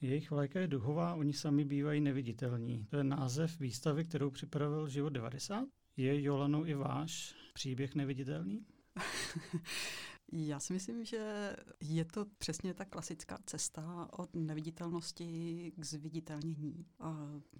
Jejich vlajka je duhová, oni sami bývají neviditelní. To je název výstavy, kterou připravil Život 90. Je Jolano i váš příběh neviditelný? Já si myslím, že je to přesně ta klasická cesta od neviditelnosti k zviditelnění.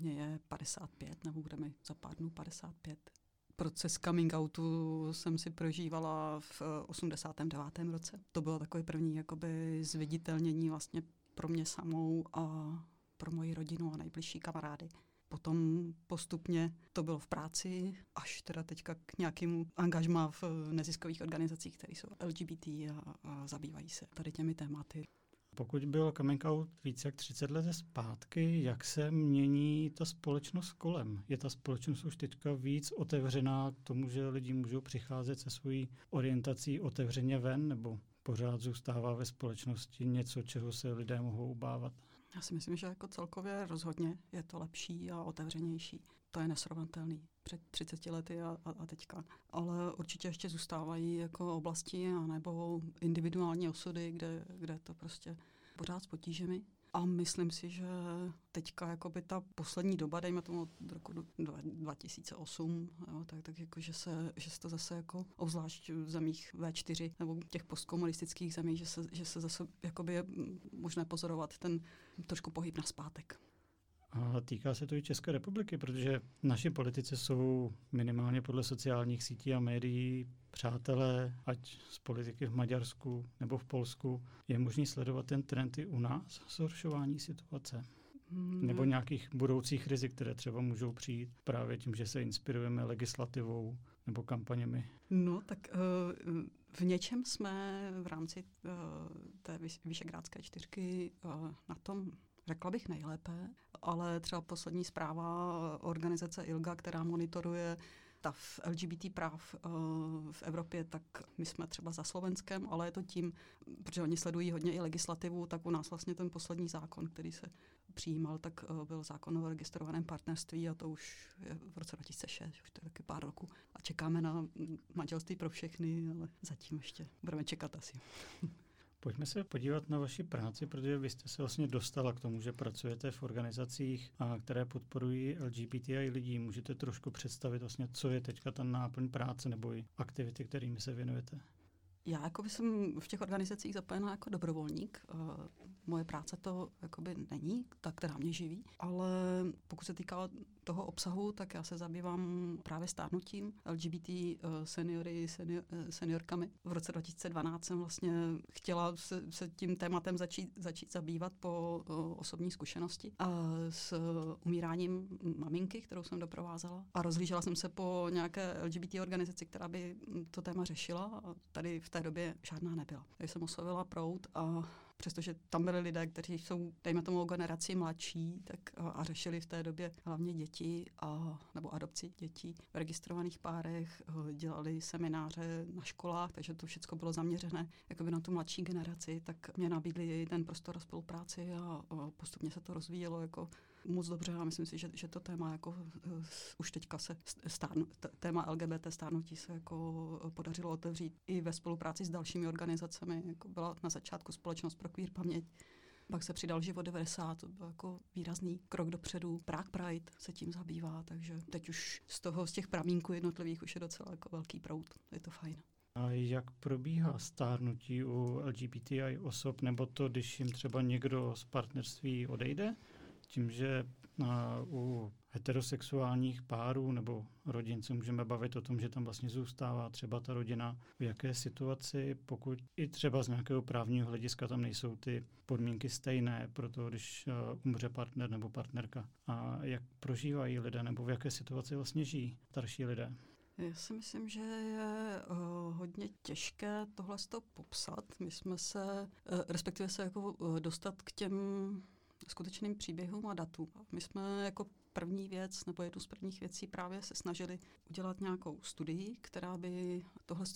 Mně je 55, nebo bude mi za pár dnů 55. Proces coming outu jsem si prožívala v 89. roce. To bylo takové první jakoby zviditelnění vlastně pro mě samou a pro moji rodinu a nejbližší kamarády. Potom postupně to bylo v práci, až teda teďka k nějakému angažmá v neziskových organizacích, které jsou LGBT a, a zabývají se tady těmi tématy. Pokud byl coming out více jak 30 let zpátky, jak se mění ta společnost kolem? Je ta společnost už teďka víc otevřená k tomu, že lidi můžou přicházet se svojí orientací otevřeně ven, nebo pořád zůstává ve společnosti něco, čeho se lidé mohou obávat? Já si myslím, že jako celkově rozhodně je to lepší a otevřenější. To je nesrovnatelný před 30 lety a, a, a teďka. Ale určitě ještě zůstávají jako oblasti a nebo individuální osudy, kde, kde to prostě pořád s potížemi. A myslím si, že teďka jakoby ta poslední doba, dejme tomu od roku 2008, jo, tak, tak jako, že, se, že se to zase jako, obzvlášť v zemích V4 nebo těch postkomunistických zemí, že se, že se zase jakoby je možné pozorovat ten trošku pohyb na zpátek. A týká se to i České republiky, protože naši politici jsou minimálně podle sociálních sítí a médií přátelé, ať z politiky v Maďarsku nebo v Polsku. Je možný sledovat ten trend i u nás, zhoršování situace? Hmm. Nebo nějakých budoucích rizik, které třeba můžou přijít právě tím, že se inspirujeme legislativou nebo kampaněmi? No, tak uh, v něčem jsme v rámci uh, té Vyšegrádské čtyřky uh, na tom řekla bych nejlépe, ale třeba poslední zpráva organizace ILGA, která monitoruje stav LGBT práv uh, v Evropě, tak my jsme třeba za Slovenskem, ale je to tím, protože oni sledují hodně i legislativu, tak u nás vlastně ten poslední zákon, který se přijímal, tak uh, byl zákon o registrovaném partnerství a to už je v roce 2006, už to je taky pár roku. A čekáme na manželství pro všechny, ale zatím ještě budeme čekat asi. Pojďme se podívat na vaši práci, protože vy jste se vlastně dostala k tomu, že pracujete v organizacích, které podporují LGBTI lidí. Můžete trošku představit vlastně, co je teďka ta náplň práce nebo i aktivity, kterými se věnujete? Já jako jsem v těch organizacích zapojená jako dobrovolník. Eh, moje práce to jakoby není, ta, která mě živí, ale pokud se týká toho obsahu, tak já se zabývám právě stárnutím LGBT eh, seniory, senior, eh, seniorkami. V roce 2012 jsem vlastně chtěla se, se tím tématem začít, začít zabývat po osobní zkušenosti a s umíráním maminky, kterou jsem doprovázela. A rozlížela jsem se po nějaké LGBT organizaci, která by to téma řešila. A tady v té době žádná nebyla. Takže jsem oslovila prout a přestože tam byli lidé, kteří jsou, dejme tomu, generaci mladší, tak a, a řešili v té době hlavně děti a, nebo adopci dětí v registrovaných párech, dělali semináře na školách, takže to všechno bylo zaměřené jakoby na tu mladší generaci, tak mě nabídli ten prostor a spolupráci a, a postupně se to rozvíjelo jako moc dobře a myslím si, že, že to téma jako uh, už teďka se stárnu, téma LGBT stárnutí se jako podařilo otevřít i ve spolupráci s dalšími organizacemi, jako byla na začátku společnost pro queer paměť, pak se přidal život 90, to byl jako výrazný krok dopředu. Prague Pride se tím zabývá, takže teď už z toho, z těch pramínků jednotlivých už je docela jako velký prout. Je to fajn. A jak probíhá stárnutí u LGBTI osob, nebo to, když jim třeba někdo z partnerství odejde? Tím, že u heterosexuálních párů nebo rodin se můžeme bavit o tom, že tam vlastně zůstává třeba ta rodina v jaké situaci, pokud i třeba z nějakého právního hlediska tam nejsou ty podmínky stejné pro to, když umře partner nebo partnerka. A jak prožívají lidé nebo v jaké situaci vlastně žijí starší lidé? Já si myslím, že je uh, hodně těžké tohle popsat. My jsme se, uh, respektive se jako uh, dostat k těm skutečným příběhům a datům. My jsme jako první věc, nebo jednu z prvních věcí právě se snažili udělat nějakou studii, která by tohle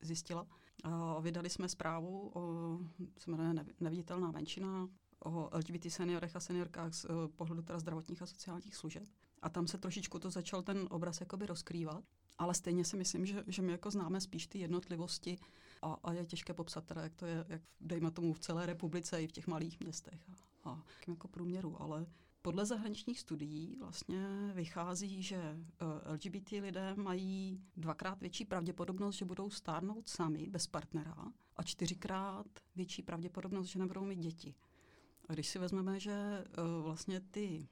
zjistila. A vydali jsme zprávu o, se jmenuje Neviditelná menšina, o LGBT seniorech a seniorkách z pohledu teda zdravotních a sociálních služeb. A tam se trošičku to začal ten obraz jakoby rozkrývat. Ale stejně si myslím, že, že my jako známe spíš ty jednotlivosti a, a je těžké popsat teda, jak to je, jak dejme tomu v celé republice i v těch malých městech. A, a jako průměru, ale podle zahraničních studií vlastně vychází, že eh, LGBT lidé mají dvakrát větší pravděpodobnost, že budou stárnout sami bez partnera a čtyřikrát větší pravděpodobnost, že nebudou mít děti. A když si vezmeme, že eh, vlastně ty,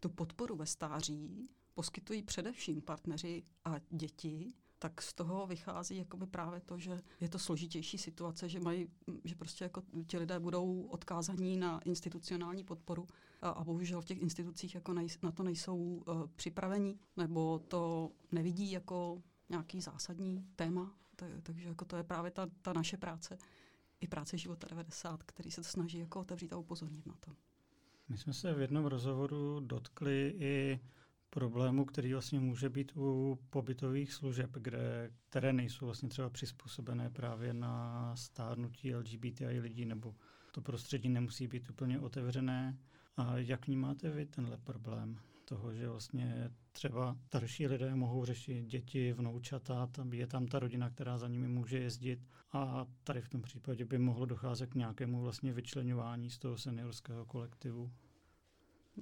tu podporu ve stáří poskytují především partneři a děti, tak z toho vychází jakoby právě to, že je to složitější situace, že mají, že prostě jako ti lidé budou odkázaní na institucionální podporu a, a bohužel v těch institucích jako nej, na to nejsou uh, připraveni nebo to nevidí jako nějaký zásadní téma. Tak, takže jako to je právě ta, ta naše práce, i práce Života 90, který se to snaží jako otevřít a upozornit na to. My jsme se v jednom rozhovoru dotkli i problému, který vlastně může být u pobytových služeb, kde, které nejsou vlastně třeba přizpůsobené právě na stárnutí LGBTI lidí, nebo to prostředí nemusí být úplně otevřené. A jak vnímáte vy tenhle problém? toho, že vlastně třeba starší lidé mohou řešit děti, vnoučata, tam je tam ta rodina, která za nimi může jezdit a tady v tom případě by mohlo docházet k nějakému vlastně vyčlenování z toho seniorského kolektivu.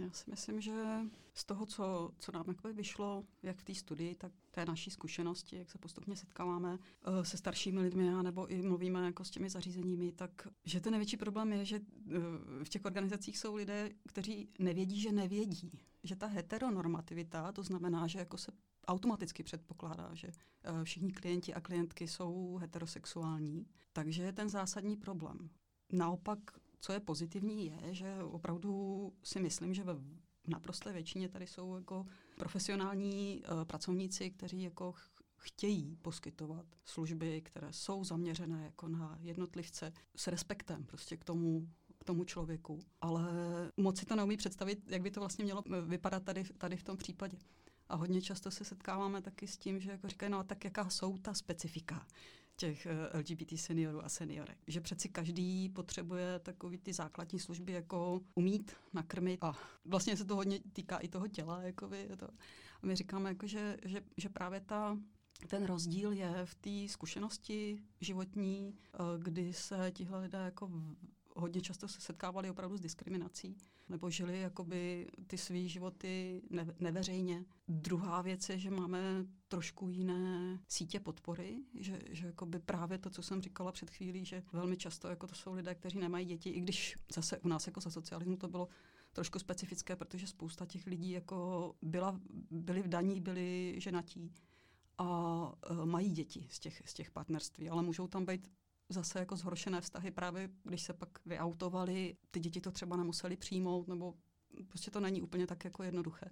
Já si myslím, že z toho, co, co nám jakoby vyšlo, jak v té studii, tak té naší zkušenosti, jak se postupně setkáváme uh, se staršími lidmi, nebo i mluvíme jako s těmi zařízeními, tak že ten největší problém je, že uh, v těch organizacích jsou lidé, kteří nevědí, že nevědí. Že ta heteronormativita, to znamená, že jako se automaticky předpokládá, že uh, všichni klienti a klientky jsou heterosexuální, takže je ten zásadní problém. Naopak co je pozitivní, je, že opravdu si myslím, že ve naprosté většině tady jsou jako profesionální uh, pracovníci, kteří jako chtějí poskytovat služby, které jsou zaměřené jako na jednotlivce s respektem prostě k tomu, k tomu člověku. Ale moc si to neumí představit, jak by to vlastně mělo vypadat tady, tady v tom případě. A hodně často se setkáváme taky s tím, že jako říkají, no a tak jaká jsou ta specifika těch eh, LGBT seniorů a seniorek. Že přeci každý potřebuje takový ty základní služby, jako umít, nakrmit a vlastně se to hodně týká i toho těla. Jakoby, to. A my říkáme, jako, že, že, že právě ta ten rozdíl je v té zkušenosti životní, eh, kdy se tihle lidé jako hodně často se setkávali opravdu s diskriminací nebo žili jakoby ty své životy ne, neveřejně. Druhá věc je, že máme trošku jiné sítě podpory, že, že jakoby právě to, co jsem říkala před chvílí, že velmi často jako to jsou lidé, kteří nemají děti, i když zase u nás jako za socialismu to bylo trošku specifické, protože spousta těch lidí jako byla, byli v daní, byli ženatí a uh, mají děti z těch, z těch partnerství, ale můžou tam být zase jako zhoršené vztahy právě, když se pak vyautovali, ty děti to třeba nemuseli přijmout, nebo prostě to není úplně tak jako jednoduché.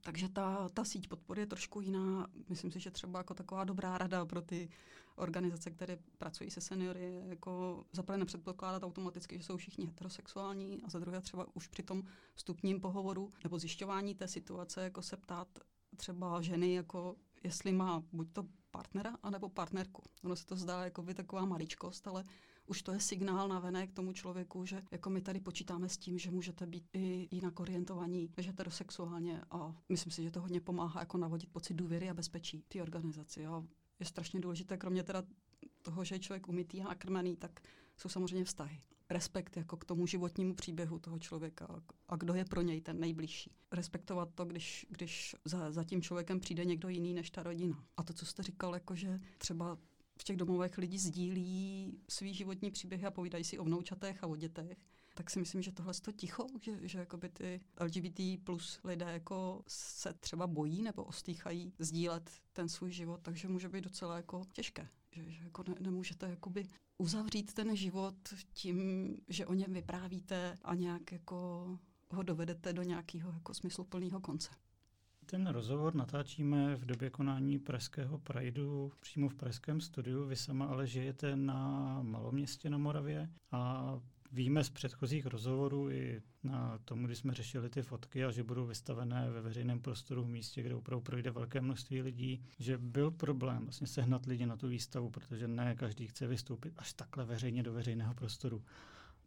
Takže ta, ta síť podpory je trošku jiná. Myslím si, že třeba jako taková dobrá rada pro ty organizace, které pracují se seniory, jako za prvé nepředpokládat automaticky, že jsou všichni heterosexuální a za druhé třeba už při tom vstupním pohovoru nebo zjišťování té situace, jako se ptát třeba ženy, jako jestli má buď to partnera anebo partnerku. Ono se to zdá jako by taková maličkost, ale už to je signál na vené k tomu člověku, že jako my tady počítáme s tím, že můžete být i jinak orientovaní, že heterosexuálně a myslím si, že to hodně pomáhá jako navodit pocit důvěry a bezpečí té organizaci. A je strašně důležité, kromě teda toho, že je člověk umytý a nakrmený, tak jsou samozřejmě vztahy respekt jako k tomu životnímu příběhu toho člověka a kdo je pro něj ten nejbližší. Respektovat to, když, když za, za tím člověkem přijde někdo jiný než ta rodina. A to, co jste říkal, jako že třeba v těch domovech lidi sdílí svý životní příběhy a povídají si o vnoučatech a o dětech, tak si myslím, že tohle to ticho, že, že jakoby ty LGBT plus lidé jako se třeba bojí nebo ostýchají sdílet ten svůj život, takže může být docela jako těžké. Že, že jako ne, nemůžete jakoby uzavřít ten život tím, že o něm vyprávíte a nějak jako ho dovedete do nějakého jako smysluplného konce. Ten rozhovor natáčíme v době konání Pražského Prideu přímo v Pražském studiu. Vy sama ale žijete na maloměstě na Moravě a Víme z předchozích rozhovorů i na tomu, kdy jsme řešili ty fotky a že budou vystavené ve veřejném prostoru v místě, kde opravdu projde velké množství lidí, že byl problém vlastně sehnat lidi na tu výstavu, protože ne každý chce vystoupit až takhle veřejně do veřejného prostoru.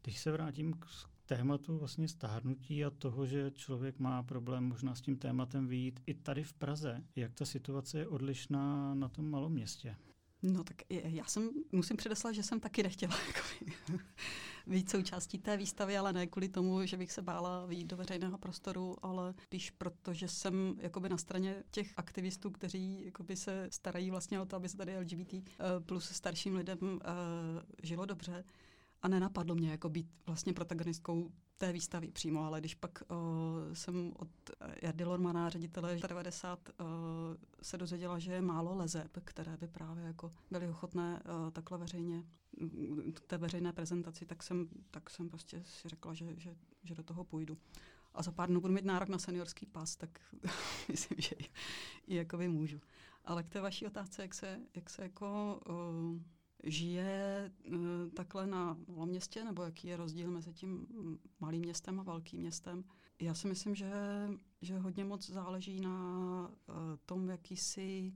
Když se vrátím k tématu vlastně stárnutí a toho, že člověk má problém možná s tím tématem vyjít i tady v Praze, jak ta situace je odlišná na tom malom městě? No tak já jsem, musím předeslat, že jsem taky nechtěla jako, být součástí té výstavy, ale ne kvůli tomu, že bych se bála vyjít do veřejného prostoru, ale spíš proto, že jsem jakoby na straně těch aktivistů, kteří jakoby se starají vlastně o to, aby se tady LGBT eh, plus starším lidem uh, žilo dobře. A nenapadlo mě jako být vlastně protagonistkou té výstavy přímo, ale když pak uh, jsem od Jardy Lormana, ředitele 90, uh, se dozvěděla, že je málo lezeb, které by právě jako byly ochotné uh, takhle veřejně té veřejné prezentaci, tak jsem, tak jsem prostě si řekla, že, že, že do toho půjdu. A za pár dnů budu mít nárok na seniorský pas, tak myslím, že i, i jako by můžu. Ale k té vaší otázce, jak se, jak se jako uh, žije uh, takhle na městě, nebo jaký je rozdíl mezi tím malým městem a velkým městem. Já si myslím, že, že hodně moc záleží na uh, tom, jaký si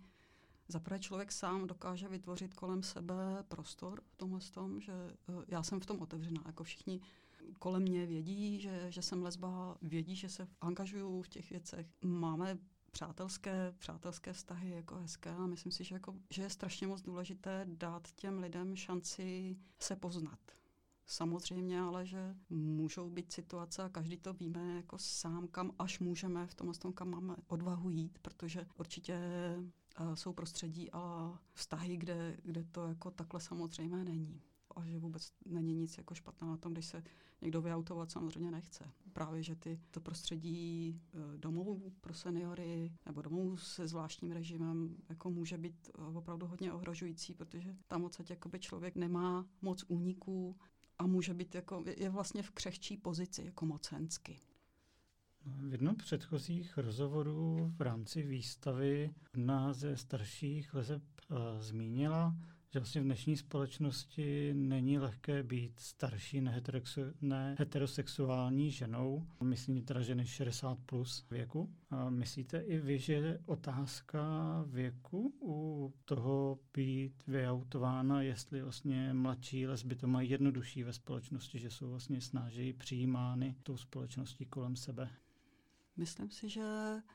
zaprvé člověk sám dokáže vytvořit kolem sebe prostor v tomhle tom, že uh, já jsem v tom otevřená, jako všichni kolem mě vědí, že, že jsem lesba, vědí, že se angažuju v těch věcech. Máme přátelské, přátelské vztahy jako hezké a myslím si, že, jako, že je strašně moc důležité dát těm lidem šanci se poznat. Samozřejmě, ale že můžou být situace a každý to víme jako sám, kam až můžeme v tomhle tom, kam máme odvahu jít, protože určitě uh, jsou prostředí a vztahy, kde, kde to jako takhle samozřejmě není a že vůbec není nic jako špatné na tom, když se někdo vyautovat samozřejmě nechce. Právě, že ty, to prostředí e, domovů pro seniory nebo domovů se zvláštním režimem jako může být e, opravdu hodně ohrožující, protože tam odsaď jakoby člověk nemá moc úniků a může být jako, je vlastně v křehčí pozici jako mocensky. V jednom předchozích rozhovorů v rámci výstavy jedna ze starších lezeb uh, zmínila, že vlastně v dnešní společnosti není lehké být starší neheterosexuální ženou. Myslím teda ženy 60 plus věku. A myslíte i vy, že otázka věku u toho být vyautována, jestli vlastně mladší lesby to mají jednodušší ve společnosti, že jsou vlastně snážejí přijímány tou společností kolem sebe? Myslím si, že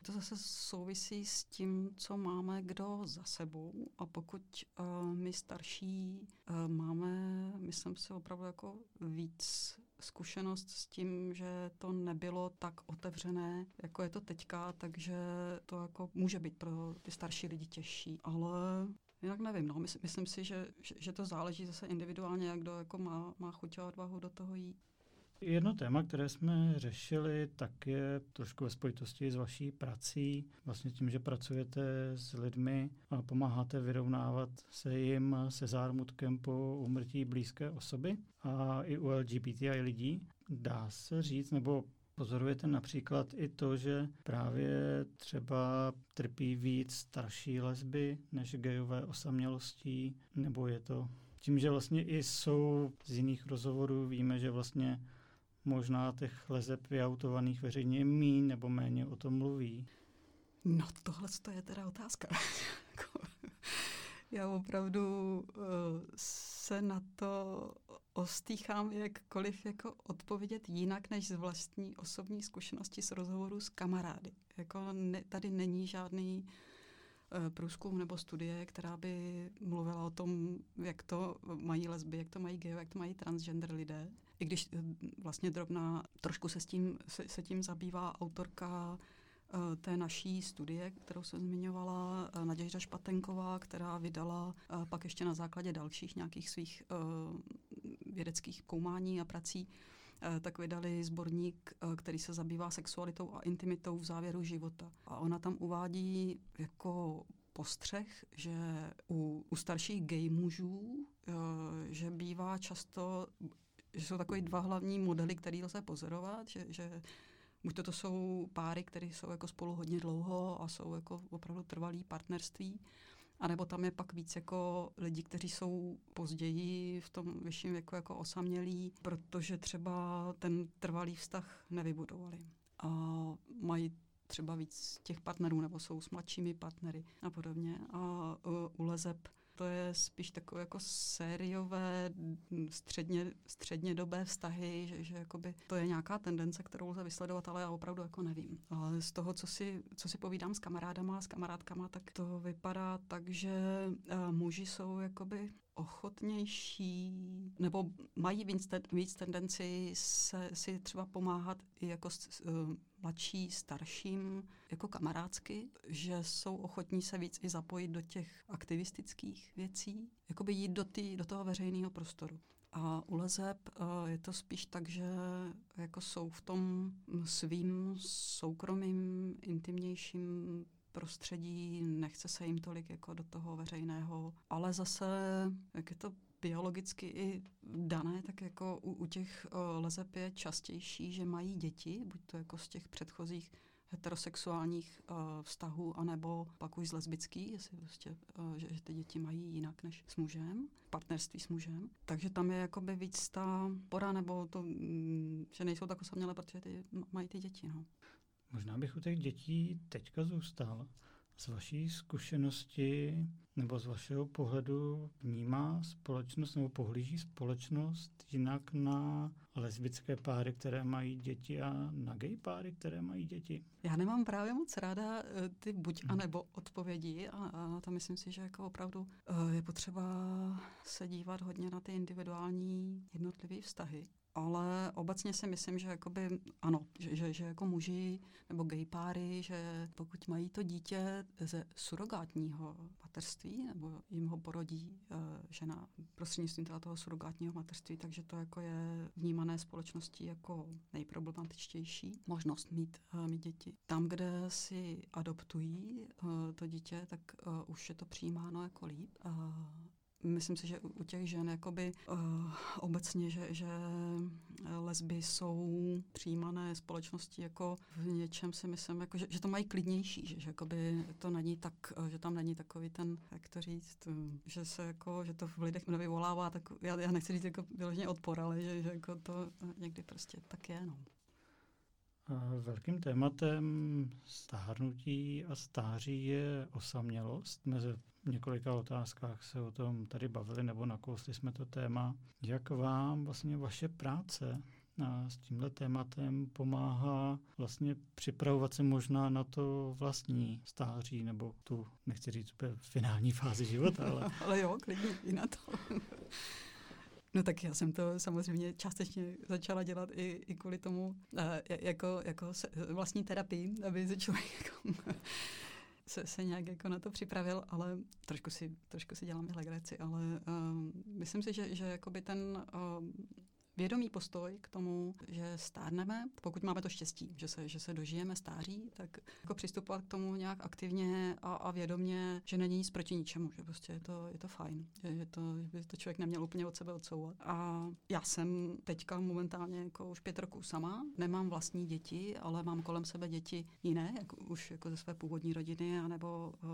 to zase souvisí s tím, co máme kdo za sebou a pokud uh, my starší uh, máme, myslím si, opravdu jako víc zkušenost s tím, že to nebylo tak otevřené, jako je to teďka, takže to jako může být pro ty starší lidi těžší, ale Jinak nevím, no. Myslím, myslím si, že, že, že to záleží zase individuálně, jak kdo jako má, má chuť a odvahu do toho jít. Jedno téma, které jsme řešili, tak je trošku ve spojitosti s vaší prací, vlastně tím, že pracujete s lidmi a pomáháte vyrovnávat se jim se zármutkem po umrtí blízké osoby a i u LGBTI lidí. Dá se říct, nebo pozorujete například i to, že právě třeba trpí víc starší lesby než gejové osamělostí, nebo je to tím, že vlastně i jsou z jiných rozhovorů, víme, že vlastně možná těch lezeb vyautovaných veřejně míň nebo méně o tom mluví? No tohle to je teda otázka. Jako, já opravdu uh, se na to ostýchám jakkoliv jako odpovědět jinak než z vlastní osobní zkušenosti z rozhovoru s kamarády. Jako ne, tady není žádný uh, průzkum nebo studie, která by mluvila o tom, jak to mají lesby, jak to mají gay, jak to mají transgender lidé. I když eh, vlastně drobná, trošku se, s tím, se, se tím zabývá autorka uh, té naší studie, kterou jsem zmiňovala, Naděžda Špatenková, která vydala pak ještě na základě dalších nějakých svých vědeckých koumání a prací, tak vydali sborník, který se zabývá sexualitou a intimitou v závěru života. A ona tam uvádí jako postřeh, že u, u starších gay mužů, že bývá často že jsou takové dva hlavní modely, které lze pozorovat, že, že buď to, to jsou páry, které jsou jako spolu hodně dlouho a jsou jako opravdu trvalý partnerství, anebo tam je pak víc jako lidi, kteří jsou později v tom vyšším věku jako osamělí, protože třeba ten trvalý vztah nevybudovali. A mají třeba víc těch partnerů, nebo jsou s mladšími partnery a podobně. A u lezeb to je spíš takové jako sériové středně, střednědobé vztahy, že, že jakoby to je nějaká tendence, kterou lze vysledovat, ale já opravdu jako nevím. Ale z toho, co si, co si povídám s kamarádama a s kamarádkama, tak to vypadá tak, že uh, muži jsou jakoby ochotnější, nebo mají víc, víc tendenci se, si třeba pomáhat i jako uh, mladší, starším, jako kamarádsky, že jsou ochotní se víc i zapojit do těch aktivistických věcí, jakoby jít do, tý, do toho veřejného prostoru. A u lezeb uh, je to spíš tak, že jako jsou v tom svým soukromým, intimnějším prostředí, nechce se jim tolik jako do toho veřejného, ale zase, jak je to biologicky i dané, tak jako u, u těch uh, lezeb je častější, že mají děti, buď to jako z těch předchozích heterosexuálních uh, vztahů, anebo pak už z lesbický, jestli prostě, uh, že, že ty děti mají jinak než s mužem, partnerství s mužem. Takže tam je jakoby víc ta pora, nebo to, mm, že nejsou tak osamělé, protože ty, mají ty děti. No. Možná bych u těch dětí teďka zůstal. Z vaší zkušenosti nebo z vašeho pohledu vnímá společnost nebo pohlíží společnost jinak na lesbické páry, které mají děti a na gay páry, které mají děti? Já nemám právě moc ráda eh, ty buď a nebo odpovědi a, a to myslím si, že jako opravdu eh, je potřeba se dívat hodně na ty individuální jednotlivé vztahy. Ale obecně si myslím, že jakoby, ano, že, že, že jako muži nebo gay páry, že pokud mají to dítě ze surogátního materství, nebo jim ho porodí uh, žena prostřednictvím toho surogátního materství, takže to jako je vnímané společností jako nejproblematičtější možnost mít, uh, mít děti. Tam, kde si adoptují uh, to dítě, tak uh, už je to přijímáno jako líp. Uh, myslím si, že u těch žen jakoby uh, obecně, že, že lesby jsou přijímané společnosti jako v něčem si myslím, jako, že, že to mají klidnější, že, že jakoby to není tak, že tam není takový ten, jak to říct, že se jako, že to v lidech nevyvolává, tak já, já nechci říct jako vyloženě odpor, ale že, že jako to někdy prostě tak je, no. Velkým tématem stárnutí a stáří je osamělost. Mezi několika otázkách se o tom tady bavili nebo nakousli jsme to téma. Jak vám vlastně vaše práce s tímhle tématem pomáhá vlastně připravovat se možná na to vlastní stáří nebo tu, nechci říct úplně finální fázi života, ale... ale jo, klidně i na to. No tak já jsem to samozřejmě částečně začala dělat i, i kvůli tomu uh, jako, jako se, vlastní terapii, aby se člověk jako, se, se nějak jako na to připravil, ale trošku si, trošku si dělám i legraci, ale uh, myslím si, že, že jakoby ten uh, vědomý postoj k tomu, že stárneme, pokud máme to štěstí, že se, že se dožijeme stáří, tak jako přistupovat k tomu nějak aktivně a, a vědomě, že není nic proti ničemu, že prostě je to, je to fajn, že, že, to, že by to člověk neměl úplně od sebe odsouvat. A já jsem teďka momentálně jako už pět roků sama, nemám vlastní děti, ale mám kolem sebe děti jiné, jako už jako ze své původní rodiny, anebo uh,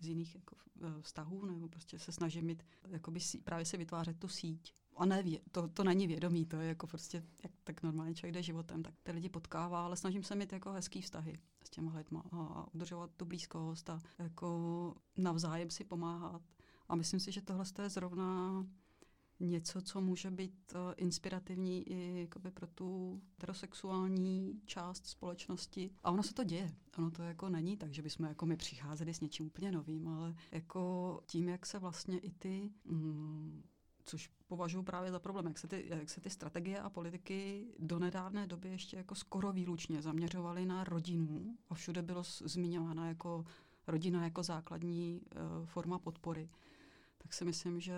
z jiných jako, uh, vztahů, nebo prostě se snažím mít, jakoby právě si vytvářet tu síť a ne, to, to není vědomí, to je jako prostě, jak tak normálně člověk jde životem, tak ty lidi potkává, ale snažím se mít jako hezký vztahy s těma lidma a, a udržovat tu blízkost a jako navzájem si pomáhat. A myslím si, že tohle je zrovna něco, co může být uh, inspirativní i jakoby, pro tu heterosexuální část společnosti. A ono se to děje. Ono to jako není tak, že bychom jako my přicházeli s něčím úplně novým, ale jako tím, jak se vlastně i ty mm, což považuji právě za problém, jak se, ty, jak se ty strategie a politiky do nedávné doby ještě jako skoro výlučně zaměřovaly na rodinu a všude bylo zmiňována jako rodina jako základní uh, forma podpory tak si myslím, že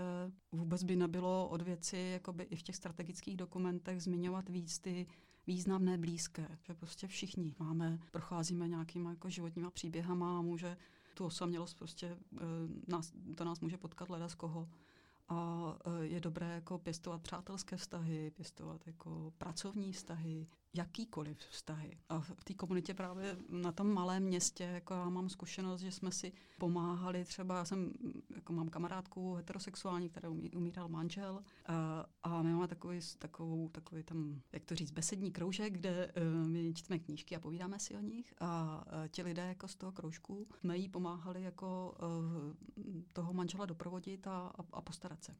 vůbec by nebylo od věci jakoby i v těch strategických dokumentech zmiňovat víc ty významné blízké, že prostě všichni máme, procházíme nějakýma jako životníma příběhama a může tu osamělost prostě, uh, nás, to nás může potkat leda z koho a e, je dobré jako pěstovat přátelské vztahy, pěstovat jako pracovní vztahy, jakýkoliv vztahy. A v té komunitě právě na tom malém městě, jako já mám zkušenost, že jsme si pomáhali, třeba já jsem, jako mám kamarádku heterosexuální, která umí, umíral manžel a, a my máme takový, takovou, takový tam, jak to říct, besední kroužek, kde uh, my čteme knížky a povídáme si o nich a uh, ti lidé jako z toho kroužku jsme jí pomáhali jako uh, toho manžela doprovodit a, a, a postarat se.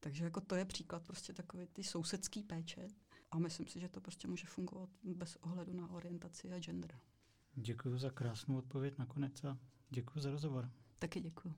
Takže jako to je příklad prostě takové ty sousedský péče, a myslím si, že to prostě může fungovat bez ohledu na orientaci a gender. Děkuji za krásnou odpověď nakonec a děkuji za rozhovor. Taky děkuji.